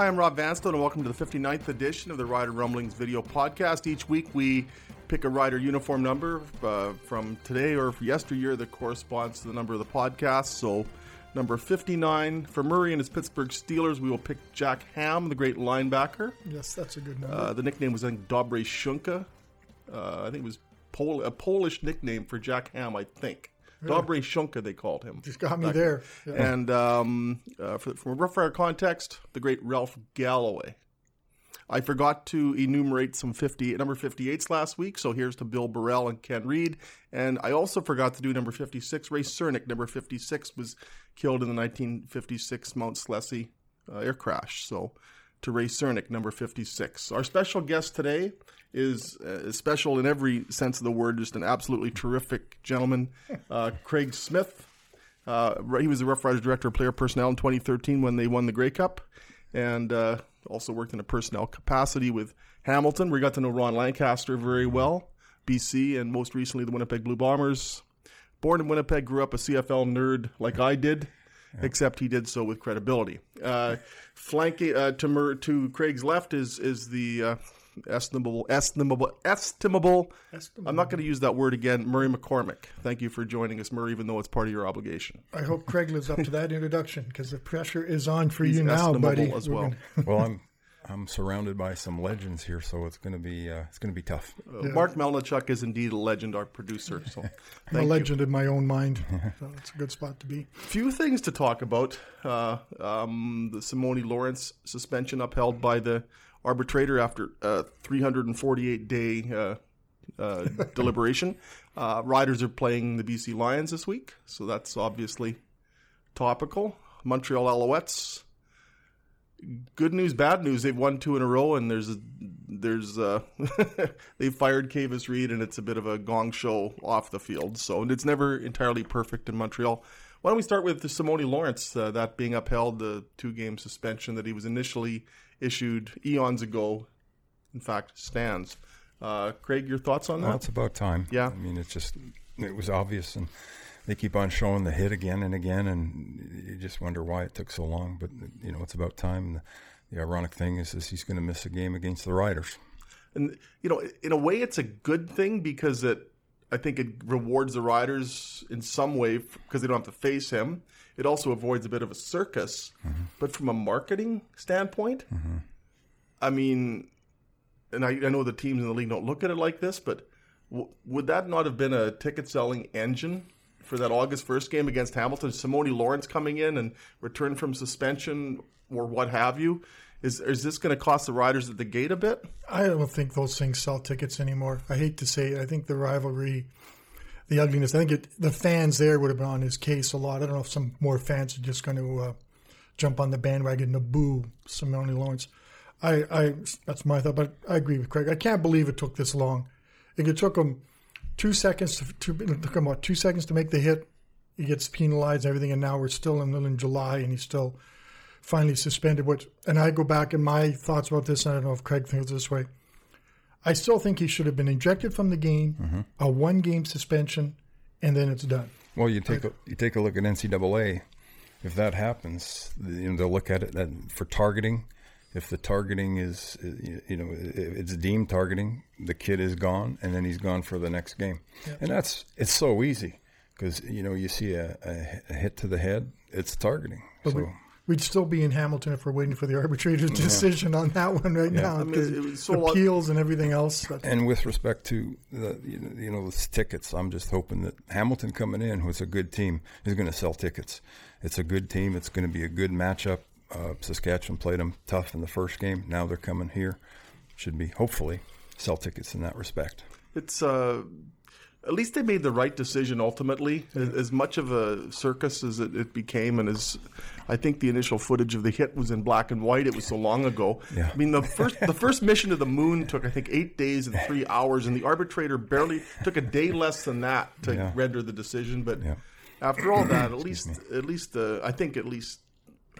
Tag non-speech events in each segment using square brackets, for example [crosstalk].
Hi, I'm Rob Vanstone, and welcome to the 59th edition of the Rider Rumblings video podcast. Each week, we pick a rider uniform number uh, from today or yesteryear that corresponds to the number of the podcast. So, number 59 for Murray and his Pittsburgh Steelers, we will pick Jack Ham, the great linebacker. Yes, that's a good number. Uh, the nickname was, I think, Dobre Shunka. Uh, I think it was Pol- a Polish nickname for Jack Ham, I think. Dobre Shunka, they called him. Just got me there. Yeah. And um, uh, for, from a Rough Rider context, the great Ralph Galloway. I forgot to enumerate some 50 number 58s last week, so here's to Bill Burrell and Ken Reed. And I also forgot to do number 56. Ray Syrnyk, number 56, was killed in the 1956 Mount Slesse uh, air crash. So to Ray Syrnyk, number 56. Our special guest today is uh, special in every sense of the word, just an absolutely terrific gentleman, [laughs] uh, Craig Smith. Uh, he was the Rough Riders Director of Player Personnel in 2013 when they won the Grey Cup, and uh, also worked in a personnel capacity with Hamilton. We got to know Ron Lancaster very well, BC, and most recently the Winnipeg Blue Bombers. Born in Winnipeg, grew up a CFL nerd like I did, except he did so with credibility. Uh, flanking uh, to Mur- to Craig's left is is the uh, estimable estimable estimable. I'm not going to use that word again. Murray McCormick. Thank you for joining us, Murray. Even though it's part of your obligation. I hope Craig lives up to that introduction because the pressure is on for He's you now, buddy. as well. gonna- [laughs] [laughs] well, I'm I'm surrounded by some legends here, so it's going to be uh, it's going to be tough. Uh, Mark Melnichuk is indeed a legend, our producer. So, [laughs] I'm a thank you. legend in my own mind. so it's a good spot to be. few things to talk about. Uh, um, the Simoni Lawrence suspension upheld by the arbitrator after a 348 day uh, uh, [laughs] deliberation. Uh, Riders are playing the BC Lions this week, so that's obviously topical. Montreal Alouettes. Good news, bad news. They've won two in a row, and there's a, there's uh [laughs] they've fired Kavis Reed, and it's a bit of a gong show off the field. So it's never entirely perfect in Montreal. Why don't we start with the Simoni Lawrence, uh, that being upheld, the two game suspension that he was initially issued eons ago, in fact, stands. Uh, Craig, your thoughts on that? Well, it's about time. Yeah. I mean, it's just it was obvious, and they keep on showing the hit again and again, and you just wonder why it took so long. But you know, it's about time. And the, the ironic thing is, is he's going to miss a game against the Riders. And you know, in a way, it's a good thing because it, I think, it rewards the riders in some way because they don't have to face him. It also avoids a bit of a circus. Mm-hmm. But from a marketing standpoint, mm-hmm. I mean, and I, I know the teams in the league don't look at it like this, but w- would that not have been a ticket selling engine? For that August 1st game against Hamilton, Simoni Lawrence coming in and return from suspension or what have you, is is this going to cost the riders at the gate a bit? I don't think those things sell tickets anymore. I hate to say it. I think the rivalry, the ugliness, I think it, the fans there would have been on his case a lot. I don't know if some more fans are just going to uh, jump on the bandwagon to boo Simoni Lawrence. I, I, that's my thought, but I agree with Craig. I can't believe it took this long. It took him two seconds to, it took him what two seconds to make the hit. He gets penalized and everything, and now we're still in, in July, and he's still finally suspended. Which, and I go back and my thoughts about this. And I don't know if Craig feels this way. I still think he should have been ejected from the game, mm-hmm. a one-game suspension, and then it's done. Well, you take a, you take a look at NCAA. If that happens, you know, they'll look at it that for targeting. If the targeting is, uh, you know, it's deemed targeting, the kid is gone, and then he's gone for the next game. And that's it's so easy because you know you see a, a, a hit to the head, it's targeting. But so we, we'd still be in Hamilton if we're waiting for the arbitrator's decision on that one right now. I mean, because it was so lo- appeals and everything else. But And with respect to the you know, you know the tickets, I'm just hoping that Hamilton coming in, who's a good team, is going to sell tickets. It's a good team. It's going to be a good matchup. Uh, Saskatchewan played them tough in the first game. Now they're coming here. Should be hopefully sell tickets in that respect. It's uh, at least they made the right decision ultimately. As, as much of a circus as it, it became, and as I think the initial footage of the hit was in black and white. It was so long ago. Yeah. I mean, the first the first mission to the moon took I think eight days and three hours, and the arbitrator barely took a day less than that to Yeah. render the decision. But Yeah. after all that, at least at least uh, I think at least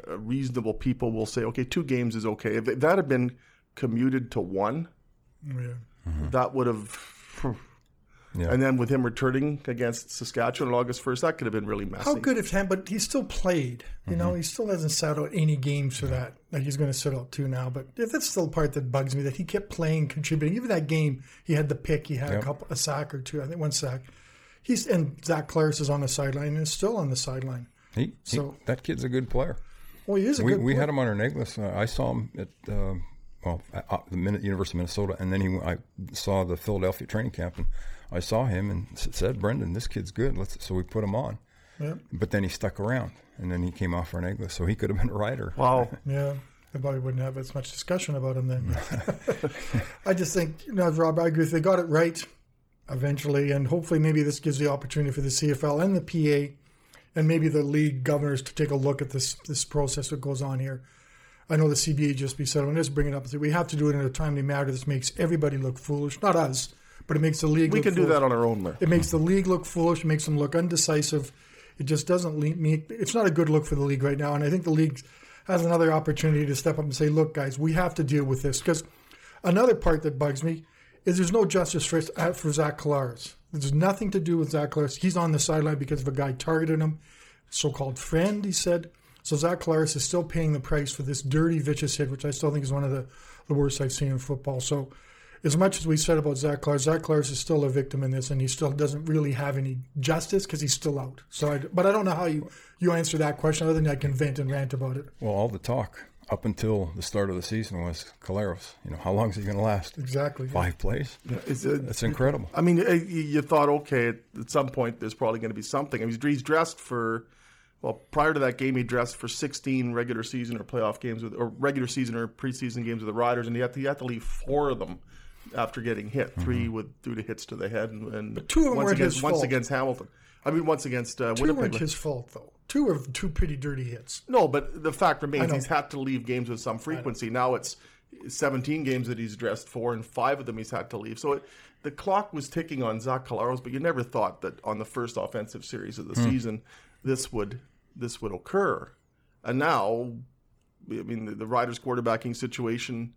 uh, reasonable people will say, okay, two games is okay. If that had been commuted to one, yeah. that would have Yeah. And then with him returning against Saskatchewan on August 1st, that could have been really messy. How good if him, but he still played. You know, he still hasn't sat out any games for that. Like he's going to sit out two now. But if that's still the part that bugs me that he kept playing, contributing. Even that game, he had the pick. He had a couple, a sack or two. I think one sack. He's and Zach Collaros is on the sideline and is still on the sideline. He, he So- that kid's a good player. Well, he is a We, good. we player. had him on our neg list. Uh, I saw him at uh, well at, uh, the Min- University of Minnesota, and then he I saw the Philadelphia training camp, and I saw him and said, "Brendan, this kid's good." Let's so we put him on. Yeah. But then he stuck around, and then he came off our neg list, so he could have [laughs] been a rider. Wow. [laughs] Yeah, I probably wouldn't have as much discussion about him then. [laughs] I just think, you know, Rob, I agree. with- They got it right eventually, and hopefully, maybe this gives the opportunity for the CFL and the PA, and maybe the league governors to take a look at this this process that goes on here. I know the CBA just be said, let's bring it up and say we have to do it in a timely manner. This makes everybody look foolish, not us, but it makes the league. We look can do foolish. that on our own there. It makes the league look foolish. It makes them look undecisive. It just doesn't me. It's not a good look for the league right now. And I think the league has another opportunity to step up and say, "Look, guys, we have to deal with this." Because another part that bugs me is there's no justice for for Zach Collaros. There's nothing to do with Zach Collaros. He's on the sideline because of a guy targeted him, so-called friend. He said. So Zach Collaros is still paying the price for this dirty, vicious hit, which I still think is one of the, the worst I've seen in football. So as much as we said about Zach Clark, Zach Clark is still a victim in this, and he still doesn't really have any justice because he's still out. So, I, but I don't know how you you answer that question other than I can vent and rant about it. Well, all the talk up until the start of the season was Collaros. You know, how long is he going to last? Exactly. Five plays. It's, uh, That's incredible. I mean, uh, you you thought, okay, at at some point there's probably going to be something. I mean, he's dressed for, well, prior to that game, he dressed for 16 regular season or playoff games with, or regular season or preseason games with the Riders, and he had to, he had to leave four of them after getting hit. Three with due to hits to the head, and, and two of them once against his once fault. against Hamilton. I mean, once against uh, Two Winnipeg. weren't his fault though. Two are two pretty dirty hits. No, but the fact remains he's had to leave games with some frequency. Now it's 17 games that he's dressed for, and five of them he's had to leave. So it, the clock was ticking on Zach Collaros, but you never thought that on the first offensive series of the season this would this would occur. And now, I mean, the, the Riders' quarterbacking situation.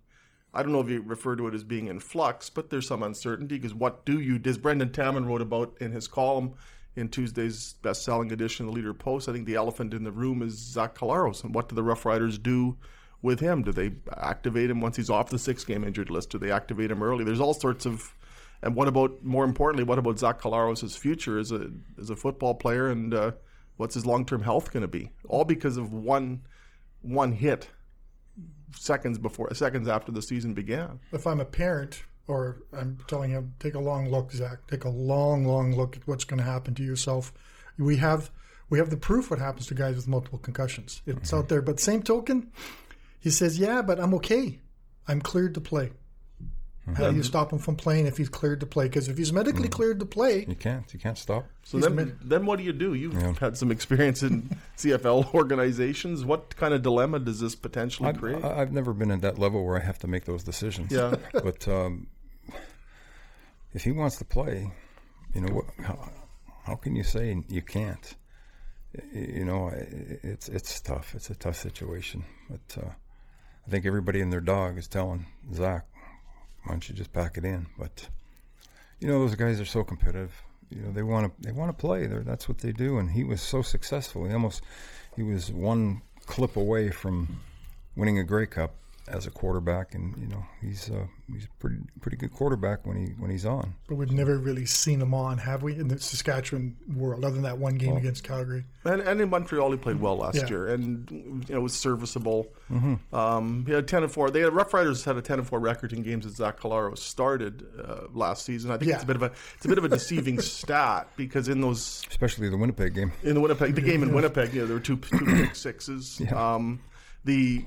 I don't know if you refer to it as being in flux, but there's some uncertainty because what do you? As Brendan Taman wrote about in his column in Tuesday's best-selling edition of the Leader Post, I think the elephant in the room is Zach Collaros, and what do the Rough Riders do with him? Do they activate him once he's off the six-game injured list? Do they activate him early? There's all sorts of, and what about more importantly, what about Zach Collaros' future as a as a football player, and uh, what's his long-term health going to be? All because of one one hit seconds before seconds after the season began. If I'm a parent or I'm telling him, take a long look, Zach. Take a long, long look at what's going to happen to yourself. We have we have the proof what happens to guys with multiple concussions. It's out mm-hmm. there. But same token, he says, "Yeah, but I'm okay. I'm cleared to play." How do you stop him from playing if he's cleared to play? Because if he's medically cleared to play, You can't. You can't stop. So then, then what do you do? You've had some experience in [laughs] CFL organizations. What kind of dilemma does this potentially I've, create? I- I've never been at that level where I have to make those decisions. Yeah. [laughs] but um, if he wants to play, you know, what, how, how can you say you can't? Y- You know, I- it's it's tough. It's a tough situation. But uh, I think everybody and their dog is telling Zach, "Why don't you just pack it in?" But you know, those guys are so competitive. You know, they want to they want to play. They're, that's what they do. And he was so successful. He almost he was one clip away from winning a Grey Cup as a quarterback. And you know, he's uh, he's a pretty pretty good quarterback when he when he's on. but we've never really seen him on, have we, in the Saskatchewan world, other than that one game against Calgary? And, and in Montreal, he played well last Yeah. year, and you know was serviceable. Um, he had ten and four. They had Rough Riders had a ten and four record in games that Zach Calaro started uh, last season. I think Yeah. it's a bit of a it's a bit of a deceiving [laughs] stat because in those Especially the Winnipeg game. in the Winnipeg, the game in Winnipeg, you know, there were two two pick sixes. Um, the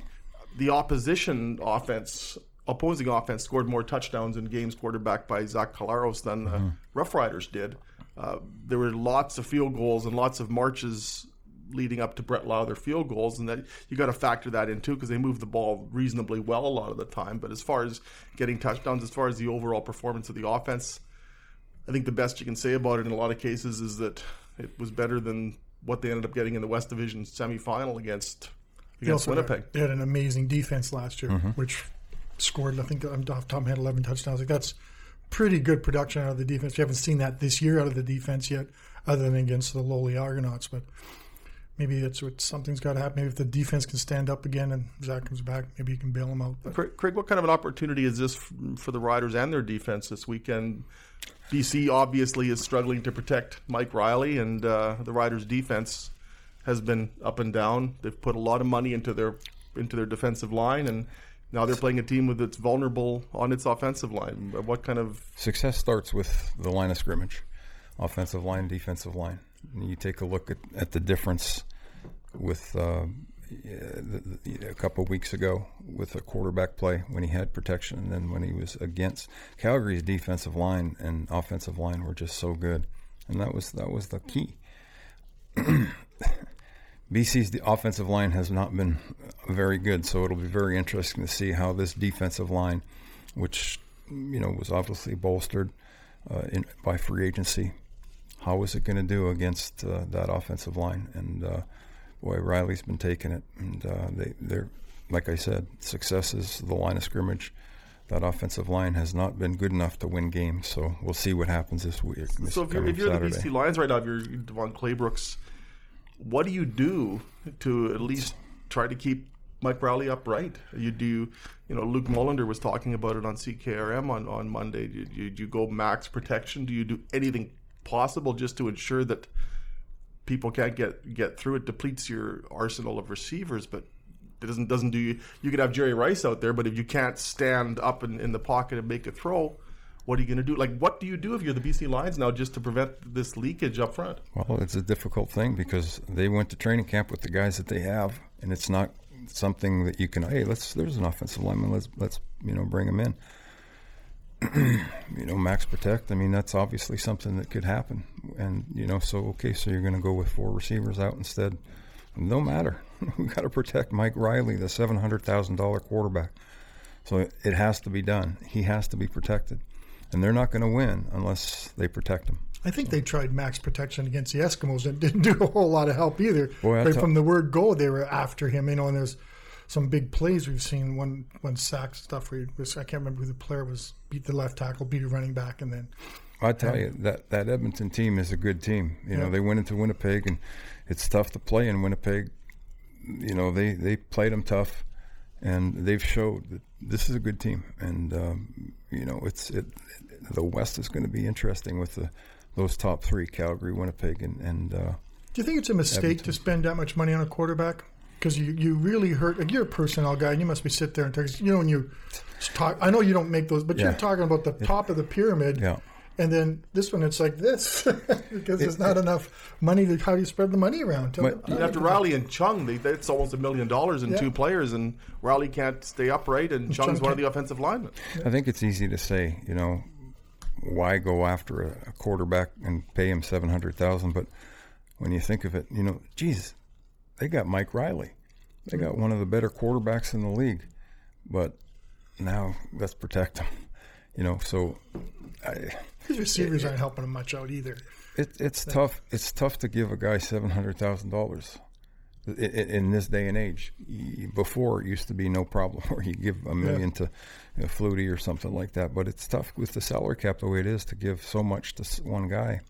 the opposition offense, opposing offense, scored more touchdowns in games quarterbacked by Zach Collaros than uh, Rough Riders did. Uh, there were lots of field goals and lots of marches leading up to Brett Lauther field goals, and that you got to factor that in too because they move the ball reasonably well a lot of the time. But as far as getting touchdowns, as far as the overall performance of the offense, I think the best you can say about it in a lot of cases is that it was better than what they ended up getting in the West Division semifinal against against Winnipeg. Had, they had an amazing defense last year, which scored. I think I'm off the top of my head, eleven touchdowns. Like that's pretty good production out of the defense. We haven't seen that this year out of the defense yet, other than against the lowly Argonauts. But maybe that's what something's got to happen. Maybe if the defense can stand up again and Zach comes back, maybe you can bail him out. But Craig, Craig, what kind of an opportunity is this for the Riders and their defense this weekend? BC obviously is struggling to protect Mike Reilly, and uh, the Riders' defense has been up and down. They've put a lot of money into their into their defensive line, and now they're playing a team with its vulnerable on its offensive line. What kind of Success starts with the line of scrimmage, offensive line, defensive line. And you take a look at, at the difference with uh, a couple of weeks ago with a quarterback play when he had protection, and then when he was against Calgary's defensive line and offensive line were just so good, and that was that was the key. [clears throat] BC's the offensive line has not been very good, so it'll be very interesting to see how this defensive line, which you know was obviously bolstered uh, in, by free agency, how is it going to do against uh, that offensive line? And uh, boy, Reilly's been taking it, and uh, they they're like I said, success is the line of scrimmage. That offensive line has not been good enough to win games, so we'll see what happens this week. This so if you're, if you're the BC Lions right now, if you're DeVone Claybrooks, what do you do to at least try to keep Mike Reilly upright? You do, you know, Luke Mullender was talking about it on CKRM on, on Monday. Do you, do you go max protection? Do you do anything possible just to ensure that people can't get get through? It depletes your arsenal of receivers, but it doesn't doesn't do you. You could have Jerry Rice out there, but if you can't stand up in, in the pocket and make a throw, what are you going to do? Like, what do you do if you're the BC Lions now just to prevent this leakage up front? Well, it's a difficult thing because they went to training camp with the guys that they have, and it's not something that you can. Hey, let's. There's an offensive lineman. Let's let's you know bring him in. [clears throat] you know, max protect. I mean, that's obviously something that could happen, and you know, so okay, so you're going to go with four receivers out instead. No matter, We've got to protect Mike Reilly, the seven hundred thousand dollar quarterback. So it has to be done. He has to be protected, and they're not going to win unless they protect him. I think they tried max protection against the Eskimos and [laughs] didn't do a whole lot of help either. Boy, right tell- from the word go, they were after him. You know, and there's some big plays we've seen. One one sack stuff where was, I can't remember who the player was. Beat the left tackle, beat a running back, and then I tell you that that Edmonton team is a good team. You know, they went into Winnipeg, and it's tough to play in Winnipeg. You know, they they played them tough, and they've showed that this is a good team. And um, you know, it's it. The West is going to be interesting with the those top three: Calgary, Winnipeg, and and uh, Do you think it's a mistake to spend that much money on a quarterback? Because you, you really hurt. Like you're a personnel guy, and you must be sit there and talk. You know when you talk. I know you don't make those, but you're talking about the top of the pyramid. yeah. And then this one, it's like this [laughs] because there's not enough money. To, how do you spread the money around? Tell But- me- after Reilly and Chungh, they, that's almost a million dollars in Yeah. two players, and Reilly can't stay upright, and Chungh's Chungh one of the offensive linemen. I think it's easy to say, you know, why go after a, a quarterback and pay him seven hundred thousand? But when you think of it, you know, geez, they got Mike Reilly, they got one of the better quarterbacks in the league, but now let's protect him. You know, so I, His receivers aren't helping him much out either. it, it's tough. It's tough to give a guy seven hundred thousand dollars in this day and age. Before it used to be no problem, [laughs] where you give a million to you know, Flutie or something like that. But it's tough with the salary cap the way it is to give so much to one guy.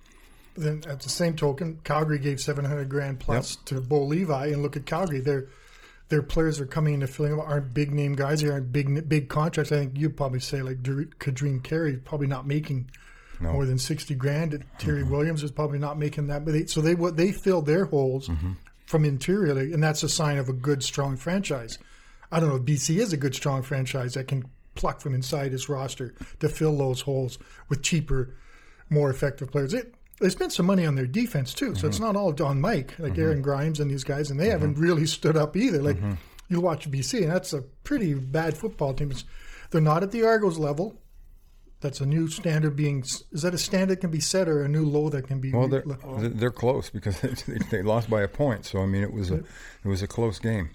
Then at the same token, Calgary gave 700 grand plus to Bo Levi, and look at Calgary. Their their players are coming into filling up aren't big name guys. They aren't big big contracts. I think you'd probably say like Dr- Ka'Deem Carey probably not making No. more than 60 grand. Terry mm-hmm. Williams is probably not making that. But they, so they what they filled their holes mm-hmm. from interiorly, and that's a sign of a good strong franchise. I don't know. if BC is a good strong franchise that can pluck from inside his roster to fill those holes with cheaper, more effective players. It, they spent some money on their defense too, so it's mm-hmm. not all Don Mike, like Aaron Grymes and these guys, and they haven't really stood up either. Like you watch BC, and that's a pretty bad football team. It's, they're not at the Argos level. That's a new standard being. Is that a standard that can be set or a new low that can be? Well, they're they're- they're close because [laughs] they, they lost by a point. So I mean, it was a it was a close game.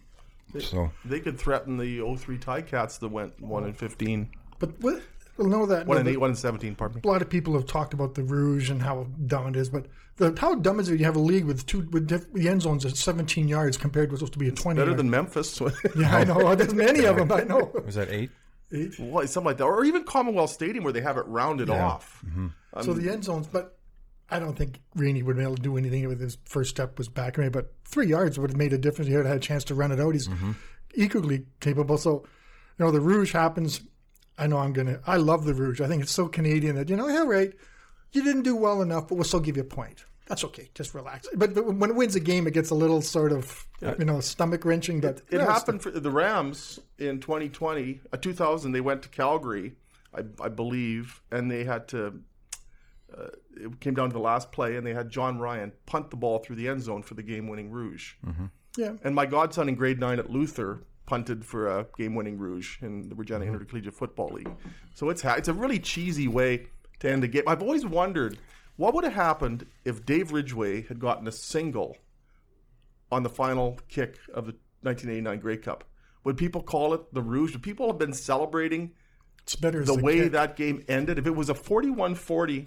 So They could threaten the 03 Ticats that went one and fifteen, but what? Well, know that one no, and eight, one and seventeen. Pardon me. a lot of people have talked about the Rouge and how dumb it is, but the, how dumb is it? You have a league with two with diff, the end zones at 17 yards compared to what's supposed to be a 20. Better yard. than Memphis. [laughs] yeah, I know. There's many of [laughs] them. I know. was that eight? Eight. Well, something like that, or even Commonwealth Stadium where they have it rounded off. Mm-hmm. so the end zones, but I don't think Rainey would be able to do anything with his first step was back. I mean, but three yards would have made a difference. He would have had a chance to run it out. He's mm-hmm. equally capable. So, you know, the Rouge happens. I know I'm gonna. I love the Rouge. I think it's so Canadian that you know, yeah, right. You didn't do well enough, but we'll still give you a point. That's okay. Just relax. But, but when it wins a game, it gets a little sort of you know stomach wrenching. But It yeah, happened for the Rams in 2020, uh, 2000. They went to Calgary, I, I believe, and they had to. Uh, it came down to the last play, and they had John Ryan punt the ball through the end zone for the game-winning Rouge. Yeah. And my godson in grade nine at Luther punted for a game-winning Rouge in the Regina Intercollegiate Football League. So it's ha- it's a really cheesy way to end a game. I've always wondered what would have happened if Dave Ridgway had gotten a single on the final kick of the 1989 Grey Cup. Would people call it the Rouge? Would people have been celebrating it's better the way kick. that game ended? If it was a 41-40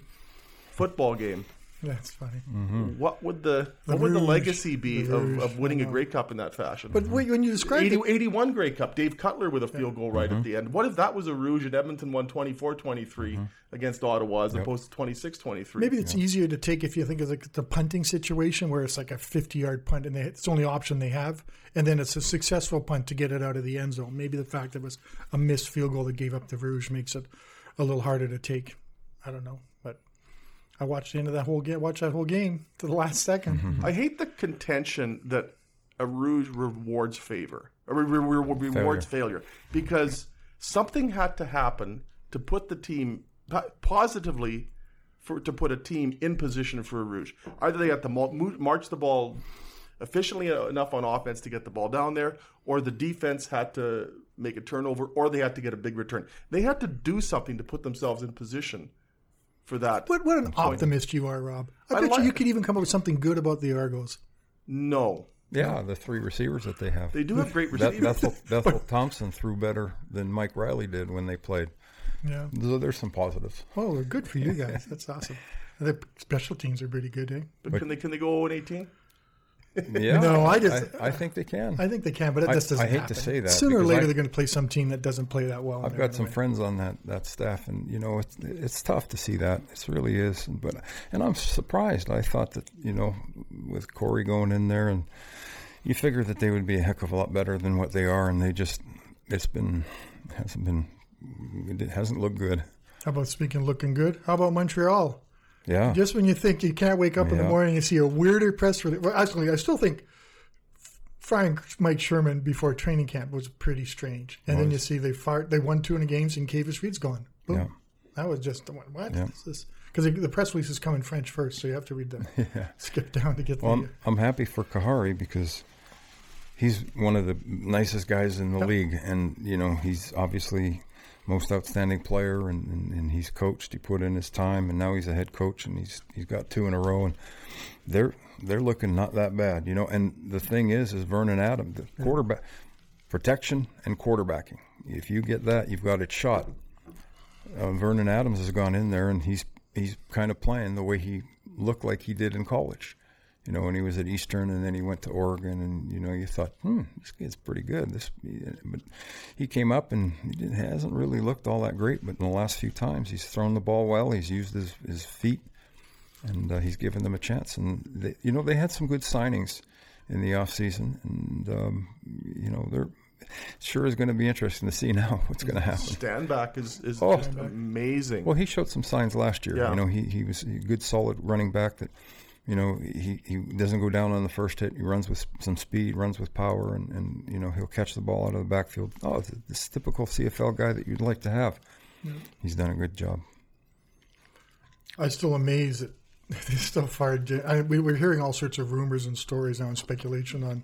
football game, That's funny. Mm-hmm. what would the, what would the legacy be The of, Rouge, of winning a Grey Cup in that fashion? But wait, when you describe 80, it, 81 Grey Cup, Dave Cutler with a field goal right at mm-hmm. the end. What if that was a Rouge and Edmonton won 24-23 mm-hmm. against Ottawa as opposed to 26-23? Maybe it's easier to take if you think of like the punting situation where it's like a 50 yard punt and they, it's the only option they have. And then it's a successful punt to get it out of the end zone. Maybe the fact that it was a missed field goal that gave up the Rouge makes it a little harder to take. I don't know. But I watched the end of that whole game, watched that whole game to the last 2nd mm-hmm. I hate the contention that a Rouge rewards favor, or re- re- re- rewards failure. because something had to happen to put the team positively for to put a team in position for a Rouge. Either they had to mo- mo- march the ball efficiently enough on offense to get the ball down there, or the defense had to make a turnover, or they had to get a big return. They had to do something to put themselves in position for that. What, what an optimist you are, Rob. I, I bet like- you you could even come up with something good about the Argos. No, Yeah, the three receivers that they have. they do have great [laughs] Beth- receivers. Bethel, [laughs] Bethel Thompson threw better than Mike Reilly did when they played. Yeah. So there's some positives. Oh, well, good for you [laughs] guys. That's awesome. The special teams are pretty good, eh? But can they can they go 0 18? Yeah, No, I just- I, think they can. I think they can, but it I- just doesn't I hate to say that Sooner or later, I- they're going to play some team that doesn't play that well. I've got some friends on that, that staff, and you know it's it's tough to see that. It really is. But and I'm surprised. I thought that you know with Corey going in there, and you figure that they would be a heck of a lot better than what they are, and they just it's been hasn't been it hasn't looked good. How about speaking looking good? How about Montreal? Yeah, Just when you think you can't wake up in the morning and see a weirder press release. Well, actually, I still think firing Mike Sherman before training camp was pretty strange. And then you see they fired, they won two in the games, and Kavis Reed's gone. Boom. Yeah. That was just what? What Yeah. is this? Because the press releases come in French first, so you have to read them. [laughs] Yeah. Skip down to get Well, the. I'm, I'm happy for Khari because he's one of the nicest guys in the league, and you know he's obviously most outstanding player, and, and, and he's coached. He put in his time, and now he's a head coach, and he's he's got two in a row, and they're they're looking not that bad, you know. And the thing is, is Vernon Adams, the quarterback protection and quarterbacking. If you get that, you've got it shot. Uh, Vernon Adams has gone in there, and he's he's kind of playing the way he looked like he did in college you know, when he was at Eastern and then he went to Oregon, and you know, you thought, hmm, this kid's pretty good. This, but he came up and he didn't, hasn't really looked all that great. But in the last few times, he's thrown the ball well. He's used his his feet, and uh, he's given them a chance. And they, you know, they had some good signings in the off season, and um, you know, they're sure is going to be interesting to see [laughs] now what's going to happen. Stanback is, is Oh. just amazing. Well, he showed some signs last year. Yeah. You know, he, he was a good, solid running back that, you know, he, he doesn't go down on the first hit. He runs with some speed, runs with power, and, and you know, he'll catch the ball out of the backfield. Oh, it's this typical CFL guy that you'd like to have. He's done a good job. I'm still amazed that [laughs] they still fired. J- I, we were hearing all sorts of rumors and stories now and speculation on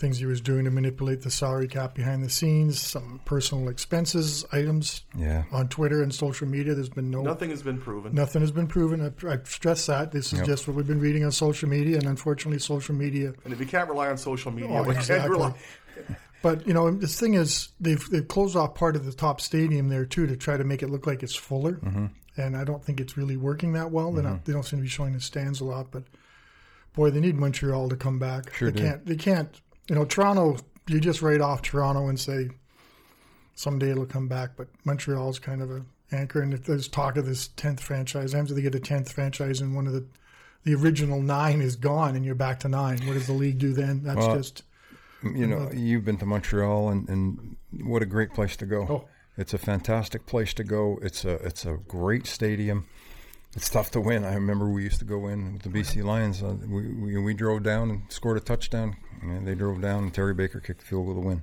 things he was doing to manipulate the salary cap behind the scenes, some personal expenses items Yeah. on Twitter and social media. There's been no Nothing has been proven. nothing has been proven. I, I stress that this is Yep. just what we've been reading on social media, and unfortunately, social media And if you can't rely on social media, Oh, we can't exactly. rely. But you know, this thing is they've they've closed off part of the top stadium there too to try to make it look like it's fuller, Mm-hmm. and I don't think it's really working that well. They're not, they don't seem to be showing the stands a lot, but boy, they need Montreal to come back. Sure they do. can't. They can't. You know, Toronto. You just write off Toronto and say someday it'll come back. But Montreal's kind of a anchor, and if there's talk of this tenth franchise, after they get a tenth franchise, and one of the the original nine is gone, and you're back to nine. What does the league do then? That's Well, just You know, you've been to Montreal, and, and what a great place to go. Oh. It's a fantastic place to go. It's a it's a great stadium. It's tough to win. I remember we used to go in with the BC Lions. Uh, we, we we drove down and scored a touchdown. And they drove down, and Terry Baker kicked the field goal to win.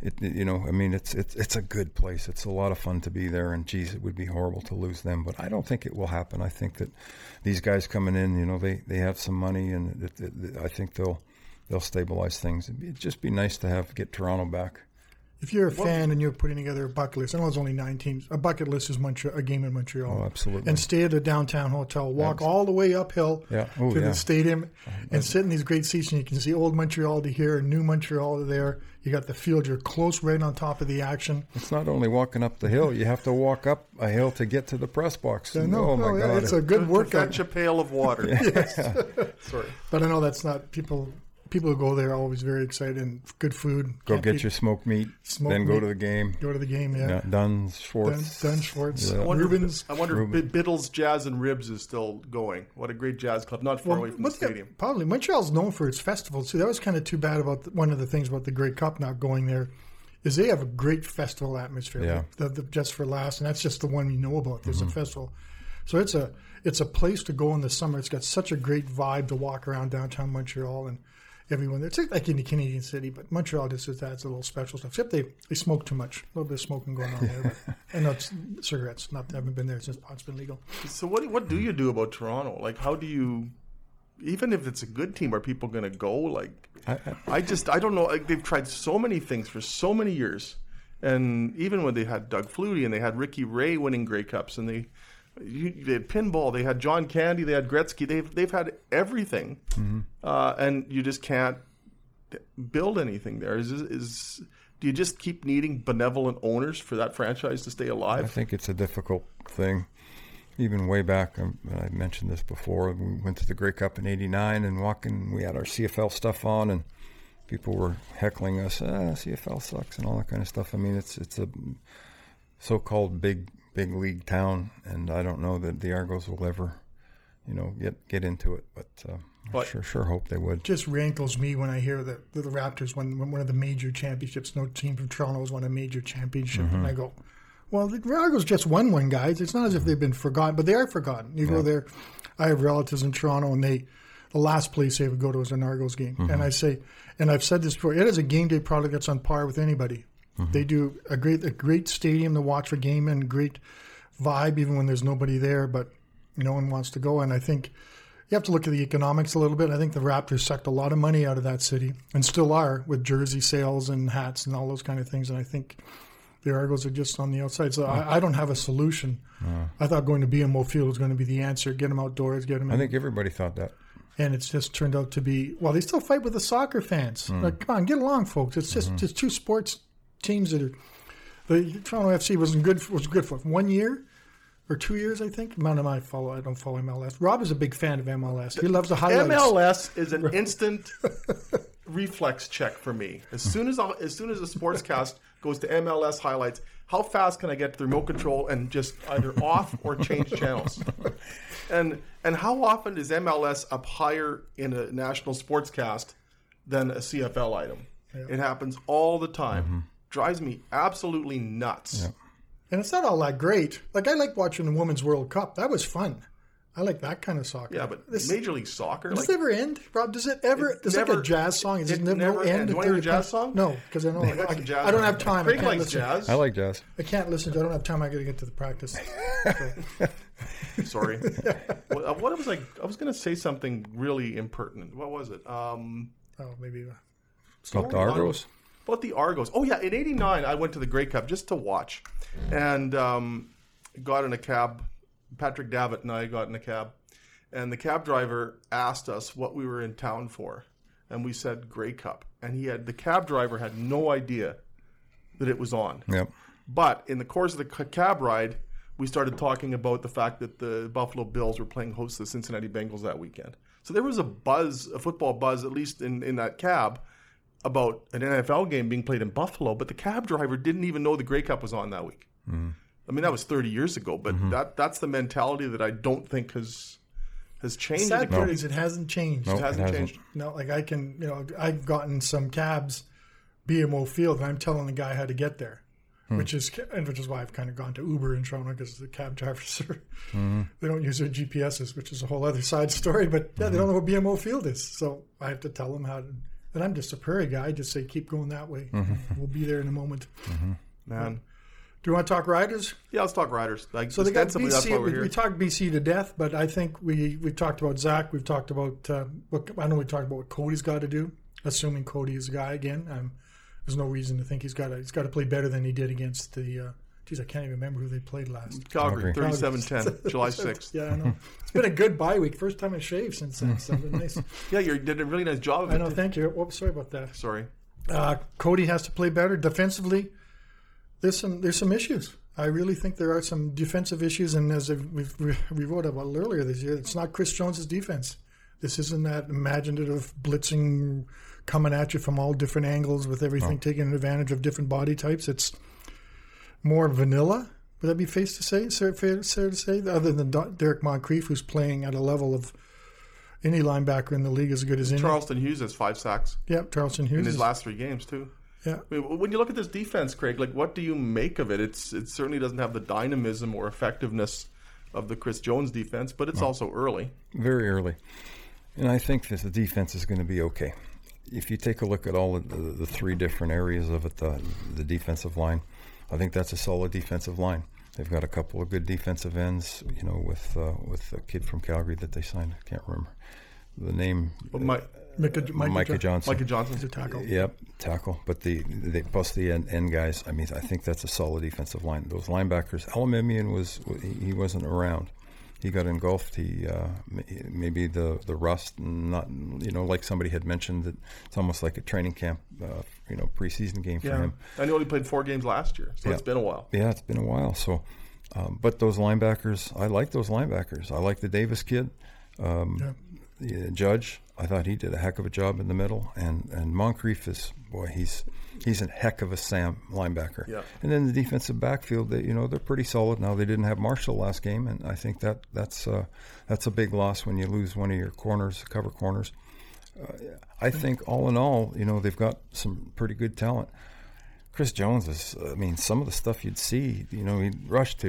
It, it- you know, I mean, it's it's it's a good place. It's a lot of fun to be there. And geez, it would be horrible to lose them. But I don't think it will happen. I think that these guys coming in, you know, they, they have some money, and it, I think they'll they'll stabilize things. It'd, be, it'd just be nice to have get Toronto back. If you're a fan and you're putting together a bucket list. I know there's only nine teams. A bucket list is Montreal, a game in Montreal. Oh, absolutely. and stay at a downtown hotel. Walk all the way uphill Yeah. Oh, to yeah. the stadium and sit in these great seats, and you can see old Montreal to here, and new Montreal to there. You got the field. You're close, right on top of the action. It's not only walking up the hill; you have to walk up a hill to get to the press box. I know. oh my Oh, God! it's a good To workout. fetch a pail of water. [laughs] [laughs] Sorry. But I know that's not people. People who go there are always very excited and good food. go Can't get be- your smoked meat, Smoked then go meat. to the game. go to the game. Yeah, Yeah, Dunn, Dun, Schwartz. Dun Schwartz, Yeah. I wonder, Rubens. I wonder Ruben. if Biddle's Jazz and Ribs is still going. What a great jazz club, not far away from the what's the- stadium. probably Montreal's known for its festivals. See, that was kind of too bad about the, one of the things about the Grey Cup not going there. Is they have a great festival atmosphere, Yeah. like the, the Just for Laughs, and that's just the one you know about. There's Mm-hmm. a festival, so it's a it's a place to go in the summer. It's got such a great vibe to walk around downtown Montreal and everyone. It's like in the Canadian city, but Montreal just adds a little special stuff. Except they, they smoke too much. A little bit of smoking going on there, but, [laughs] and that's cigarettes. Not I haven't been there since pot's been legal. So what what do you do about Toronto? Like, how do you, even if it's a good team, are people going to go? Like, I, I, I just I don't know. Like, they've tried so many things for so many years, and even when they had Doug Flutie and they had Ricky Ray winning Grey Cups, and they you, they had pinball, they had John Candy, they had Gretzky. They've they've had everything, uh, and you just can't build anything there. Is is do you just keep needing benevolent owners for that franchise to stay alive? I think it's a difficult thing. Even way back, um, I mentioned this before. We went to the Grey Cup in '89 and walking. We had our CFL stuff on, and people were heckling us. Ah, CFL sucks and all that kind of stuff. I mean, it's it's a so-called big big league town, and I don't know that the Argos will ever, you know, get get into it. But uh, I sure sure hope they would. just rankles me when I hear that the, the Raptors won won one of the major championships. No team from Toronto has won a major championship, and I go, "Well, the Argos just won one, guys. It's not as if they've been forgotten, but they are forgotten. You go there. I have relatives in Toronto, and they the last place they would go to is an Argos game, and I say, and I've said this before, it is a game day product that's on par with anybody. They do a great a great stadium to watch a game and great vibe even when there's nobody there, but no one wants to go. And I think you have to look at the economics a little bit. I think the Raptors sucked a lot of money out of that city and still are with jersey sales and hats and all those kind of things. And I think the Argos are just on the outside. So I, I don't have a solution. I thought going to BMO Field was going to be the answer. Get them outdoors, get them in. I think everybody thought that. and it's just turned out to be, well, they still fight with the soccer fans. Hmm. Like, come on, get along, folks. It's just, mm-hmm. just two sports teams that are. The Toronto FC wasn't good. Was good for one year or two years, I think. None of my follow. I don't follow MLS. Rob is a big fan of MLS. He loves the highlights. MLS is an instant [laughs] reflex check for me. As hmm. soon as I, as soon as a sportscast goes to MLS highlights, how fast can I get the remote control and just either off or change channels? [laughs] And and how often is MLS up higher in a national sportscast than a CFL item? It happens all the time. Mm-hmm. Drives me absolutely nuts. and it's not all that great. Like I like watching the Women's World Cup. That was fun. I like that kind of soccer. Yeah, but this, Major League Soccer, does like it ever end, Rob? Does it ever? It It's like a jazz song. It it doesn't never end. ends. at You wanna a jazz song? No, because I [laughs] know got I, jazz I don't have time. Craig I can't likes listen. jazz. I like jazz. I can't listen. to I don't have time. I got to get to the practice. Sorry. [laughs] what, uh, what was I? I was going to say something really impertinent. What was it? Um, Oh, maybe. uh, About the Argos. About the Argos. Oh yeah, in '89 I went to the Grey Cup just to watch, and um, got in a cab. Patrick Davitt and I got in a cab, and the cab driver asked us what we were in town for, and we said Grey Cup, and he had the cab driver had no idea that it was on. Yep. But in the course of the cab ride, we started talking about the fact that the Buffalo Bills were playing host to the Cincinnati Bengals that weekend. So there was a buzz, a football buzz, at least in, in that cab, about an NFL game being played in Buffalo, but the cab driver didn't even know the Grey Cup was on that week. Mm-hmm. I mean, that was 30 years ago, but mm-hmm. that that's the mentality that I don't think has has changed. Sad No. part is it hasn't changed. No. It hasn't, It hasn't. changed. No, like I can, you know, I've gotten some cabs, BMO Field, and I'm telling the guy how to get there, hmm. which is and which is why I've kind of gone to Uber in Toronto because the cab [laughs] drivers are mm-hmm. they don't use their GPSs, which is a whole other side story. But yeah, they don't know what BMO Field is, so I have to tell them how to. And I'm just a prairie guy. I just say keep going that way. We'll be there in a moment. Man. Do you want to talk riders? Yeah, let's talk riders. Like, So they got ostensibly, that's why BC. we're We, here. we talked BC to death, but I think we we talked about Zach. We've talked about uh, what I know. We talked about what Cody's got to do. Assuming Cody is a guy again, um, there's no reason to think he's got to he's got to play better than he did against the. Uh, geez, I can't even remember who they played last. Calgary, Calgary. 37-10, July [laughs] 6th. Yeah, I know. It's been a good bye week. First time I shaved since then. So it's been nice. [laughs] Yeah, you did a really nice job of I it. know. Thank you. Oh, sorry about that. Sorry. Uh, Cody has to play better defensively. There's some there's some issues. I really think there are some defensive issues, and as we've, we we wrote about earlier this year, it's not Chris Jones's defense. This isn't that imaginative blitzing coming at you from all different angles with everything taking advantage of different body types. It's more vanilla. Would that be fair to say? Fair, fair, fair to say, other than Derrick Moncrief, who's playing at a level of any linebacker in the league as good as any. Charleston Hughes has five sacks Yep, Charleston Hughes. in his is- last three games, too. yeah, I mean, when you look at this defense, Craig, like what do you make of it? It's it certainly doesn't have the dynamism or effectiveness of the Chris Jones defense, but it's also early. very early. And I think that the defense is going to be okay. If you take a look at all of the, the three different areas of it, the, the defensive line, I think that's a solid defensive line. They've got a couple of good defensive ends, you know, with uh, with a kid from Calgary that they signed. I can't remember the name. But Mike, Micah, Micah, Micah, Johnson. Micah Johnson, He's a tackle. Yep, tackle. But the, the plus the end, end guys. I mean, I think that's a solid defensive line. Those linebackers. Elimimian was he wasn't around. He got engulfed. He uh, maybe the the rust. Not you know like somebody had mentioned that it's almost like a training camp. Uh, you know, preseason game for yeah, him. I know he only played four games last year, so Yeah. it's been a while. Yeah, it's been a while. So, um, but those linebackers, I like those linebackers. I like the Davis kid. Um, Yeah. the Judge, I thought he did a heck of a job in the middle, and and Moncrief is boy, he's he's a heck of a Sam linebacker. Yeah. And then the defensive backfield, they you know they're pretty solid now. They didn't have Marshall last game, and I think that that's uh, that's a big loss when you lose one of your corners, cover corners. Uh, I think all in all, you know, they've got some pretty good talent. Chris Jones is, I mean, some of the stuff you'd see, you know, he'd rush to,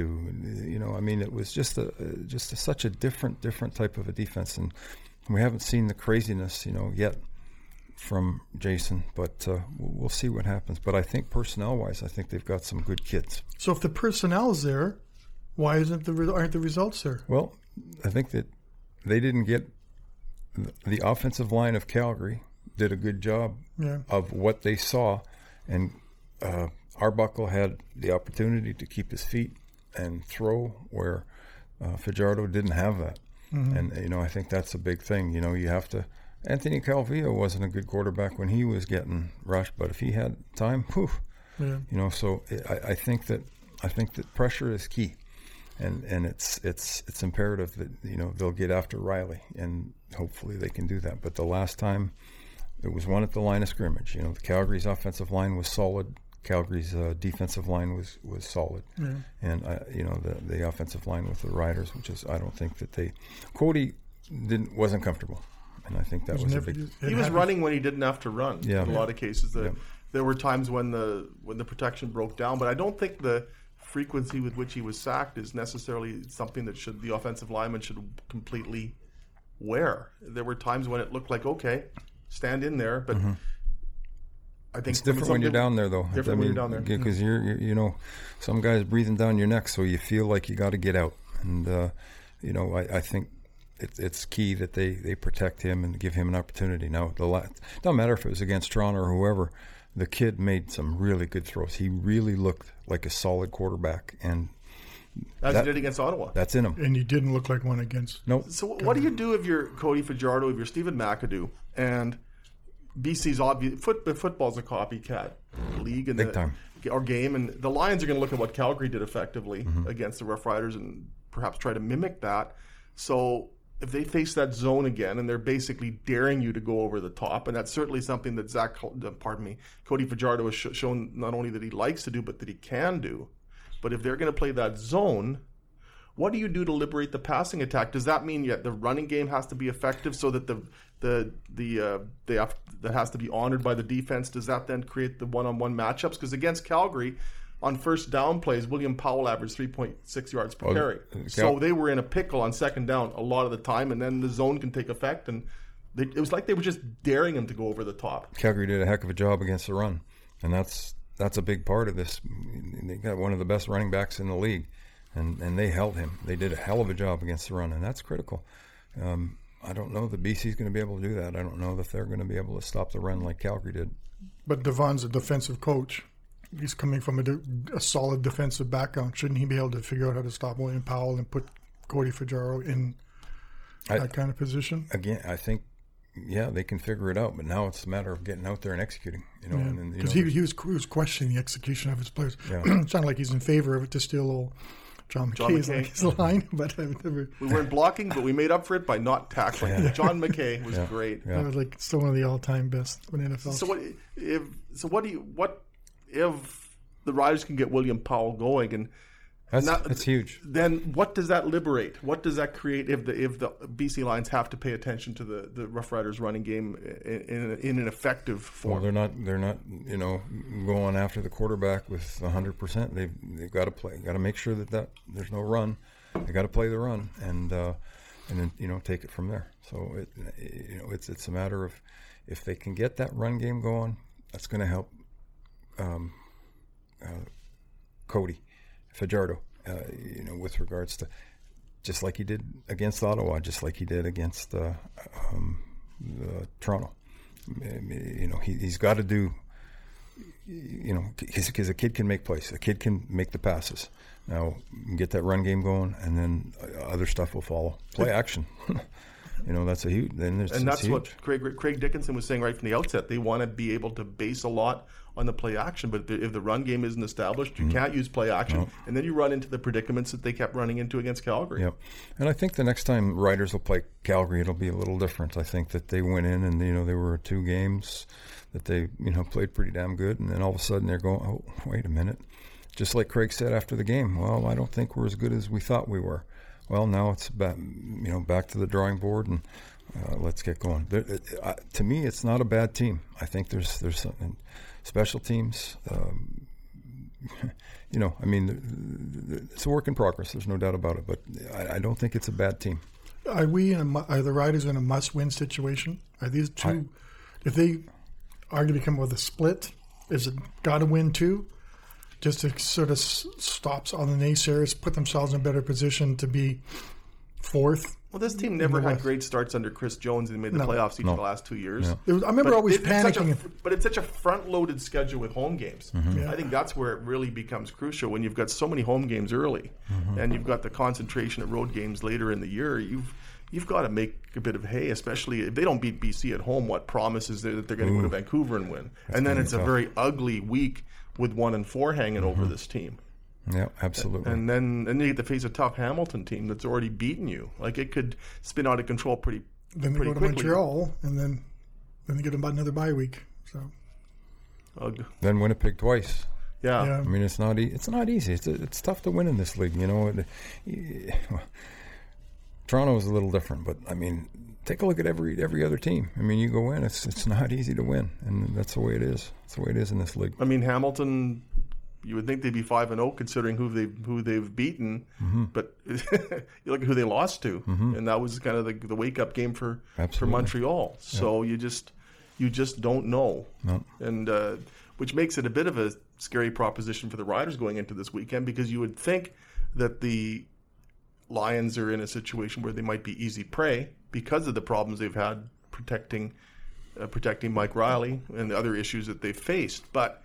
you know, I mean, it was just a, just a, such a different, different type of a defense. And we haven't seen the craziness, you know, yet from Jason, but uh, we'll see what happens. But I think personnel wise, I think they've got some good kids. So if the personnel is there, why isn't the re- aren't the results there? Well, I think that they didn't get the offensive line of Calgary did a good job Yeah. of what they saw, and uh, Arbuckle had the opportunity to keep his feet and throw where uh, Fajardo didn't have that. Mm-hmm. And you know, I think that's a big thing. You know, you have to. Anthony Calvillo wasn't a good quarterback when he was getting rushed, but if he had time, whew, Yeah. you know. So I, I think that I think that pressure is key, and and it's it's it's imperative that you know they'll get after Reilly, and hopefully they can do that. But the last time, it was one at the line of scrimmage. You know, the Calgary's offensive line was solid. Calgary's uh, defensive line was was solid, and uh, you know the the offensive line with the Riders, which is I don't think that they Cody didn't wasn't comfortable, and I think that was a Never- big. it He was running when he didn't have to run. Yeah. in a lot of cases, the, Yeah. there were times when the when the protection broke down, but I don't think the frequency with which he was sacked is necessarily something that should the offensive lineman should completely wear. There were times when it looked like okay, stand in there, but I think Mm-hmm. It's different when you're down there, though. Different when you're down there. because you're, you're, you know, some guys breathing down your neck, so you feel like you got to get out. And uh, you know, I, I think it's it's key that they, they protect him and give him an opportunity. Now, the la- don't matter if it was against Toronto or whoever. The kid made some really good throws. He really looked like a solid quarterback, and as that- he did against Ottawa. that's in him. and he didn't look like one against. Nope. So what do you do if you're Cody Fajardo, if you're Stephen McAdoo, and BC's obvious foot, football's a copycat league and Big the, time. or game, and the Lions are going to look at what Calgary did effectively Mm-hmm. against the Rough Riders and perhaps try to mimic that. So if they face that zone again and they're basically daring you to go over the top, and that's certainly something that Zach, uh, pardon me, Cody Fajardo has sh- shown not only that he likes to do, but that he can do. But if they're going to play that zone, what do you do to liberate the passing attack? Does that mean yet the running game has to be effective so that the the the uh, they have, that has to be honored by the defense? Does that then create the one-on-one matchups? Because against Calgary, on first down plays, William Powell averaged 3.6 yards per carry. So they were in a pickle on second down a lot of the time, and then the zone can take effect, and they, it was like they were just daring him to go over the top. Calgary did a heck of a job against the run, and that's that's a big part of this. They got one of the best running backs in the league, and and they held him. They did a hell of a job against the run, and that's critical. Um, I don't know that BC's going to be able to do that. I don't know that they're going to be able to stop the run like Calgary did. But DeVone's a defensive coach. He's coming from a, de- a solid defensive background. Shouldn't he be able to figure out how to stop William Powell and put Cody Fajardo in I- that kind of position? Again, I think, yeah, they can figure it out, but now it's a matter of getting out there and executing. You know, and, and, you Because know, he, he, was, he was questioning the execution of his players. Yeah. it [clears throat] sounded like he's in favor of it to steal old John John McKay's McKay. like his line, [laughs] but I've never. We weren't blocking, but we made up for it by not tackling. John McKay [laughs] was great. Yeah. I was like still one of the all-time best in NFL. So what if? So what do you? What if the Riders can get William Powell going, and that's not- that's huge. then what does that liberate? What does that create if the if the BC Lions have to pay attention to the, the Rough Riders running game in, in, in an effective form? Well, they're not. They're not. You know, going after the quarterback with hundred percent. They've they've got to play. Got to make sure that, that there's no run. They got to play the run and uh, and then you know take it from there. So it you know it's it's a matter of if they can get that run game going, that's going to help um, uh, Cody Fajardo. Uh, you know, with regards to just like he did against Ottawa, just like he did against uh, um, the Toronto. You know, he, he's got to do. You know, because a kid can make plays, a kid can make the passes. Now get that run game going, and then uh, other stuff will follow. Play action. [laughs] you know, that's a huge. Then there's and that's what. Craig Craig Dickinson was saying right from the outset. They want to be able to base a lot on the play action, but if the run game isn't established, Mm-hmm. you can't use play action, and then you run into the predicaments that they kept running into against Calgary. Yep. And I think the next time Riders will play Calgary, it'll be a little different. I think that they went in and, you know, they were two games that they, you know, played pretty damn good. And then all of a sudden they're going, oh, wait a minute. Just like Craig said after the game, well, I don't think we're as good as we thought we were. Well, now it's back, you know, back to the drawing board and uh, let's get going. There, uh, to me, it's not a bad team. I think there's there's something special teams. Um, [laughs] you know, I mean, it's a work in progress. There's no doubt about it. But I, I don't think it's a bad team. Are we in a, are the Riders in a must-win situation? Are these two, if they are going to come with a split, is it got to win two, just to sort of stops all the naysayers, put themselves in a better position to be fourth? Well, this team never had great starts under Chris Jones, and they made the No. playoffs each of the last two years. It was, I remember always it's such panicking. a, but it's such a front-loaded schedule with home games. Yeah. I think that's where it really becomes crucial when you've got so many home games early, and you've got the concentration of road games later in the year. You've you've got to make a bit of hay, especially if they don't beat BC at home. What promise is there that they're going to go to Vancouver and win? and then gonna it's a very ugly week with one and four hanging over this team. Yeah, absolutely. And then and you get to face a tough Hamilton team that's already beaten you. Like it could spin out of control pretty then they pretty go to quickly. Montreal, and then then they get about another bye week. So Ugh. then Winnipeg twice. yeah. yeah, I mean, it's not e- it's not easy. It's it's tough to win in this league. You know, it, y- [laughs] Toronto is a little different, but I mean, take a look at every every other team. I mean, you go in, it's it's not easy to win, and that's the way it is. That's the way it is in this league. I mean, Hamilton. You would think they'd be five and zero considering who they who they've beaten, Mm-hmm. but [laughs] you look at who they lost to, and that was kind of the, the wake up game for for Montreal. So you just you just don't know, No. and uh, which makes it a bit of a scary proposition for the Riders going into this weekend because you would think that the Lions are in a situation where they might be easy prey because of the problems they've had protecting uh, protecting Mike Reilly and the other issues that they've faced. But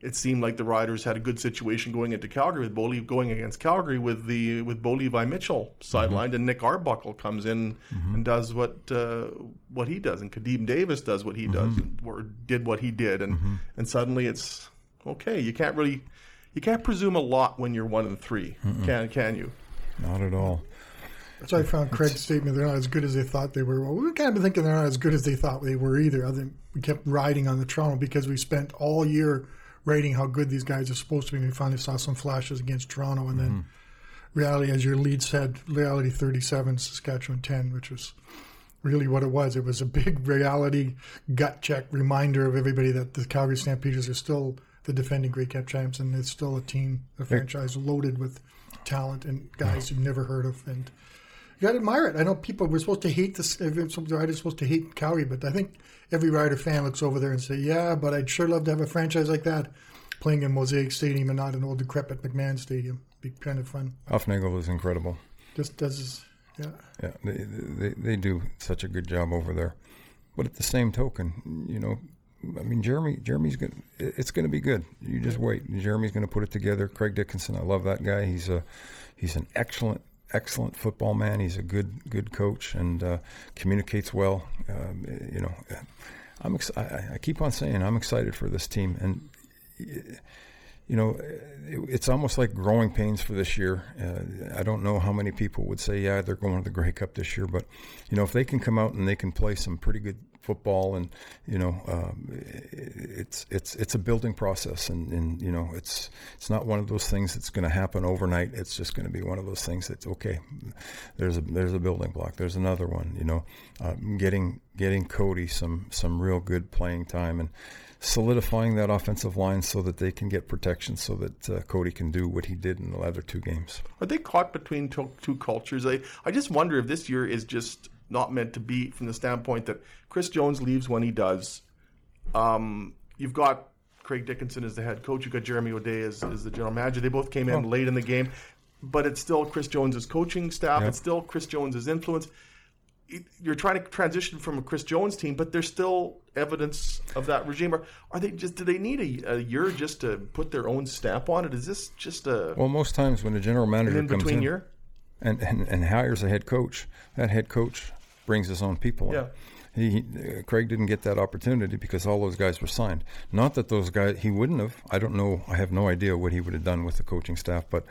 it seemed like the Riders had a good situation going into Calgary with Bo going against Calgary with the with Bo Levi Mitchell sidelined and Nick Arbuckle comes in and does what uh, what he does and Ka'Deem Davis does what he does or did what he did and and suddenly it's okay you can't really you can't presume a lot when you're one and 3 can can you Not at all. So I found Craig's statement. They're not as good as they thought they were. Well, we kind of been thinking they're not as good as they thought they were either. Other than we kept riding on the Toronto because we spent all year writing how good these guys are supposed to be. And we finally saw some flashes against Toronto, and then mm-hmm. reality, as your lead said, reality 37, Saskatchewan 10, which was really what it was. It was a big [laughs] reality gut check reminder of everybody that the Calgary Stampeders are still the defending Grey Cup champs, and it's still a team, a franchise loaded with talent and guys you've never heard of. And you got to admire it. I know people we're supposed to hate this. Some riders supposed to hate Calgary, but I think every rider fan looks over there and say, "Yeah, but I'd sure love to have a franchise like that playing in Mosaic Stadium and not an old decrepit McMahon Stadium. Be kind of fun. Hufnagel is incredible. Just does, yeah. Yeah, they, they they do such a good job over there. But at the same token, you know, I mean, Jeremy Jeremy's going it's going to be good. You just wait. Jeremy's going to put it together. Craig Dickinson, I love that guy. He's a he's an excellent excellent football man. He's a good good coach and uh, communicates well. Um, you know, I'm ex- I, I keep on saying I'm excited for this team and you know, it's almost like growing pains for this year. Uh, I don't know how many people would say, yeah, they're going to the Grey Cup this year, but you know, if they can come out and they can play some pretty good football, and you know, um, it's it's it's a building process, and, and you know, it's it's not one of those things that's going to happen overnight. It's just going to be one of those things that's okay. There's a there's a building block. There's another one. You know, uh, getting getting Cody some some real good playing time and solidifying that offensive line so that they can get protection so that uh, Cody can do what he did in the other two games. Are they caught between two, two cultures? I, I just wonder if this year is just not meant to be from the standpoint that Chris Jones leaves when he does. Um, you've got Craig Dickinson as the head coach. You've got Jeremy O'Day as, as the general manager. They both came in oh. late in the game, but it's still Chris Jones's coaching staff. Yep. It's still Chris Jones's influence you're trying to transition from a Chris Jones team, but there's still evidence of that regime. Are, are they just? Do they need a, a, year just to put their own stamp on it? Is this just a well? Most times when a general manager in comes between in year? And, and and hires a head coach, that head coach brings his own people. Yeah. He, he, Craig didn't get that opportunity because all those guys were signed. Not that those guys he wouldn't have. I don't know. I have no idea what he would have done with the coaching staff. But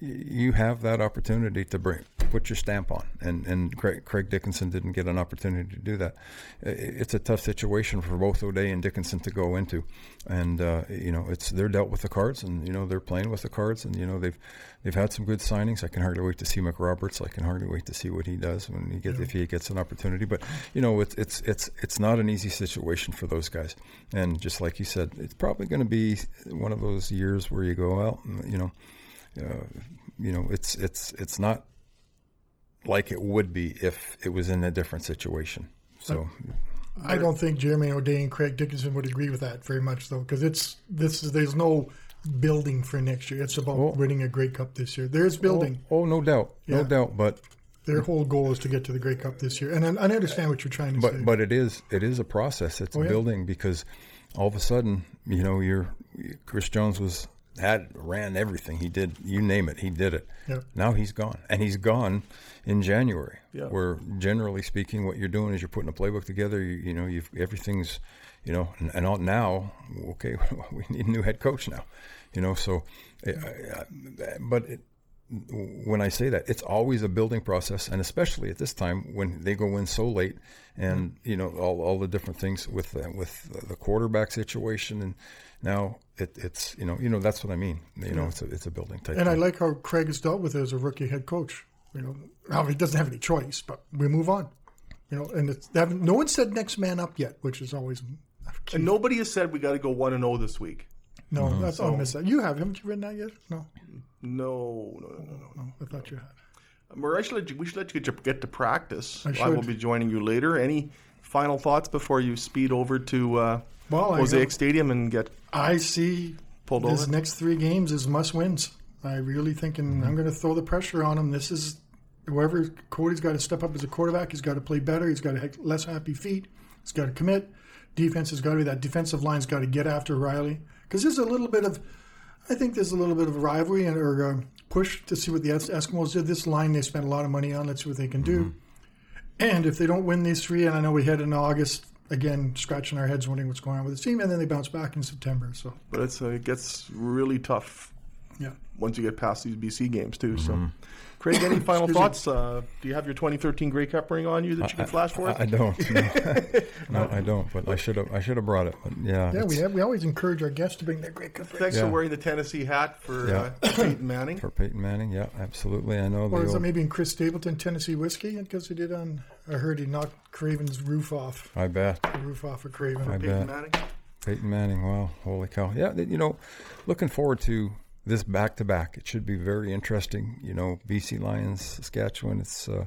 you have that opportunity to bring put your stamp on, and and Craig, Craig Dickinson didn't get an opportunity to do that. It's a tough situation for both O'Day and Dickinson to go into, and uh, you know it's they're dealt with the cards, and you know they're playing with the cards, and you know they've they've had some good signings. I can hardly wait to see McRoberts. I can hardly wait to see what he does when he gets yeah. if he gets an opportunity. But you know it's it's it's it's not an easy situation for those guys, and just like you said, it's probably going to be one of those years where you go, well, you know uh, you know, it's it's it's not like it would be if it was in a different situation. So. I don't think Jeremy O'Day and Craig Dickinson would agree with that very much, though, because it's this is there's no building for next year. It's about oh. winning a great Cup this year. There's building. Oh, oh no doubt, yeah. no doubt. But their whole goal is to get to the Grey Cup this year, and I, I understand what you're trying to but, say. But it is it is a process. It's oh, yeah. building because all of a sudden, you know, you're Chris Jones was had ran everything. He did you name it, he did it. Yep. Now he's gone, and he's gone in January. Yep. Where generally speaking, what you're doing is you're putting a playbook together. You, you know, you've everything's, you know, and, and all, now, okay, [laughs] we need a new head coach now. You know, so, eh, but it, when I say that, it's always a building process, and especially at this time when they go in so late, and you know all, all the different things with uh, with the quarterback situation, and now it, it's you know you know that's what I mean. You know, it's a it's a building type. And thing. I like how Craig has dealt with it as a rookie head coach. You know, now he doesn't have any choice, but we move on. You know, and it's, no one said next man up yet, which is always. Key. And nobody has said we got to go one and zero oh this week. No, mm-hmm. that's so, miss that. You have haven't you written that yet? No. No, no, no, no, no. no I thought you had. Murray, we should let you get to, get to practice. I, I, will be joining you later. Any final thoughts before you speed over to uh, well, Mosaic Stadium and get I see pulled this over? next three games is must wins. I really thinking mm-hmm. I'm going to throw the pressure on them. This is whoever Cody's got to step up as a quarterback. He's got to play better. He's got to have less happy feet. He's got to commit. Defense has got to be that defensive line's got to get after Reilly because there's a little bit of I think there's a little bit of a rivalry and or uh, push to see what the Eskimos did. This line they spent a lot of money on. Let's see what they can do. Mm-hmm. And if they don't win these three, and I know we had in August again, scratching our heads, wondering what's going on with the team, and then they bounce back in September. So, but it's uh, it gets really tough Yeah. once you get past these BC games too. So, Craig, any final thoughts? Uh, do you have your 2013 Grey Cup ring on you that you can flash for us? I, I don't. [laughs] No. no, I don't. But I should have. I should have brought it. But yeah. Yeah, we have, we always encourage our guests to bring their Grey cup. Ring. Thanks Yeah. for wearing the Tennessee hat for Yeah. uh, Peyton Manning. For Peyton Manning, yeah, absolutely. I know. Or the is it maybe in Chris Stapleton Tennessee whiskey? Because he did on. I heard he knocked Craven's roof off. I bet. The roof off of Craven. I Peyton bet. Manning. Peyton Manning. Wow, holy cow! Yeah, you know, looking forward to this back to back. It should be very interesting. You know, BC Lions, Saskatchewan. It's uh,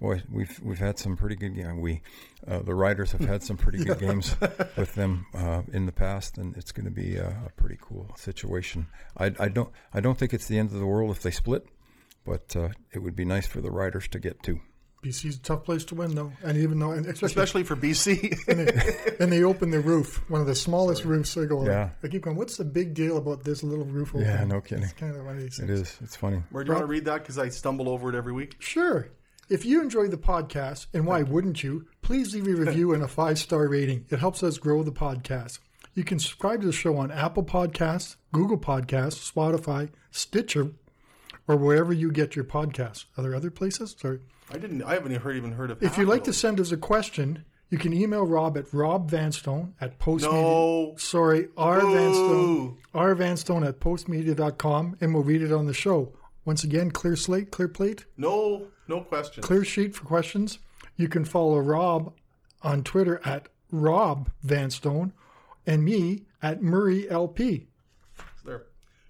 boy, we've we've had some pretty good games. We uh, the Riders have had some pretty good games [laughs] with them uh, in the past, and it's going to be a, a pretty cool situation. I, I don't I don't think it's the end of the world if they split, but uh, it would be nice for the Riders to get two. BC's a tough place to win, though, and even though, and especially, Especially for BC. [laughs] and they open the roof, one of the smallest roofs. I go, Yeah. I keep going. What's the big deal about this little roof opening? Yeah, no kidding. It's kind of one of these It things. is. It's funny. Where do you want to read that? Because I stumble over it every week. Sure. If you enjoy the podcast, and why wouldn't you, please leave a review and a five star rating. It helps us grow the podcast. You can subscribe to the show on Apple Podcasts, Google Podcasts, Spotify, Stitcher, or wherever you get your podcasts. Are there other places? Sorry. I didn't. I haven't heard, even heard of. If you'd like to send us a question, you can email Rob at Rob Vanstone at postmedia. No. Sorry, R Vanstone. R Vanstone at postmedia.com, and we'll read it on the show. Once again, clear slate, clear plate. no, no question. clear sheet for questions. You can follow Rob on Twitter at Rob Vanstone and me at Murray LP.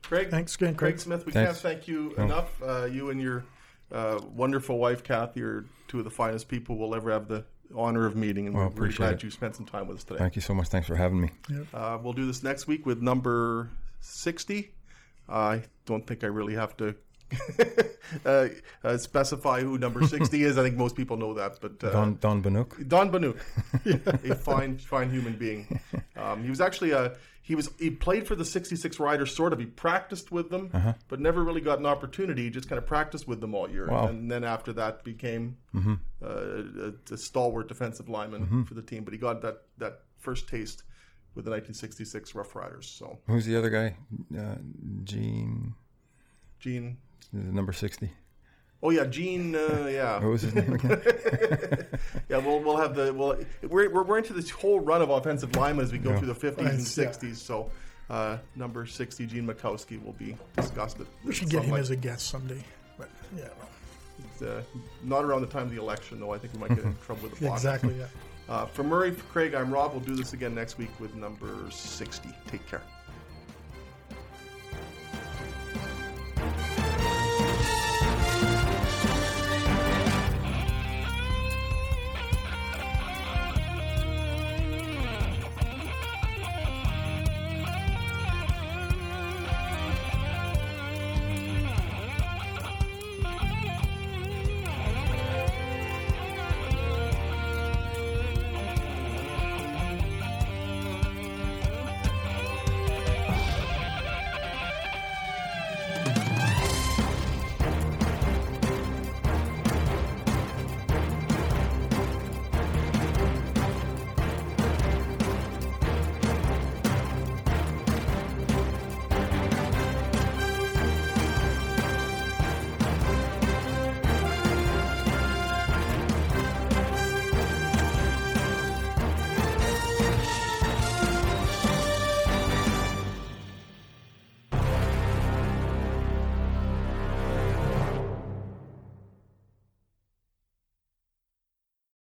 There, Craig. Thanks again, Craig Craig. Smith. We Thanks. can't thank you enough. Uh, you and your uh, wonderful wife, Kathy, are two of the finest people we'll ever have the honor of meeting, and Well, we're really appreciate glad it. you spent some time with us today. Thank you so much. Thanks for having me. Uh, we'll do this next week with number 60. I don't think I really have to uh, uh, specify who number [laughs] 60 is. I think most people know that. But uh, Don Don Bahnuik. Don Bahnuik, [laughs] a fine, fine human being. Um, he was actually a he was he played for the '66 Riders, sort of. He practiced with them, but never really got an opportunity. He just kind of practiced with them all year, Wow. and then after that became uh, a, a stalwart defensive lineman for the team. But he got that that first taste with the 1966 Rough Riders. So Who's the other guy? Uh, Gene, Gene, number sixty. oh yeah, Gene, uh, yeah. What was his name again? [laughs] Yeah, we'll we'll have the well. We're we're, we're into this whole run of offensive linemen as we go Yeah. through the fifties and Nice, yeah. sixties. So, uh, number sixty, Gene Makowsky, will be discussed. At, We should get him as a guest someday. But yeah, well, uh, not around the time of the election, though. I think we might get in trouble with the boss. exactly. Yeah. Uh, for Murray, for Craig, I'm Rob. We'll do this again next week with number sixty. Take care.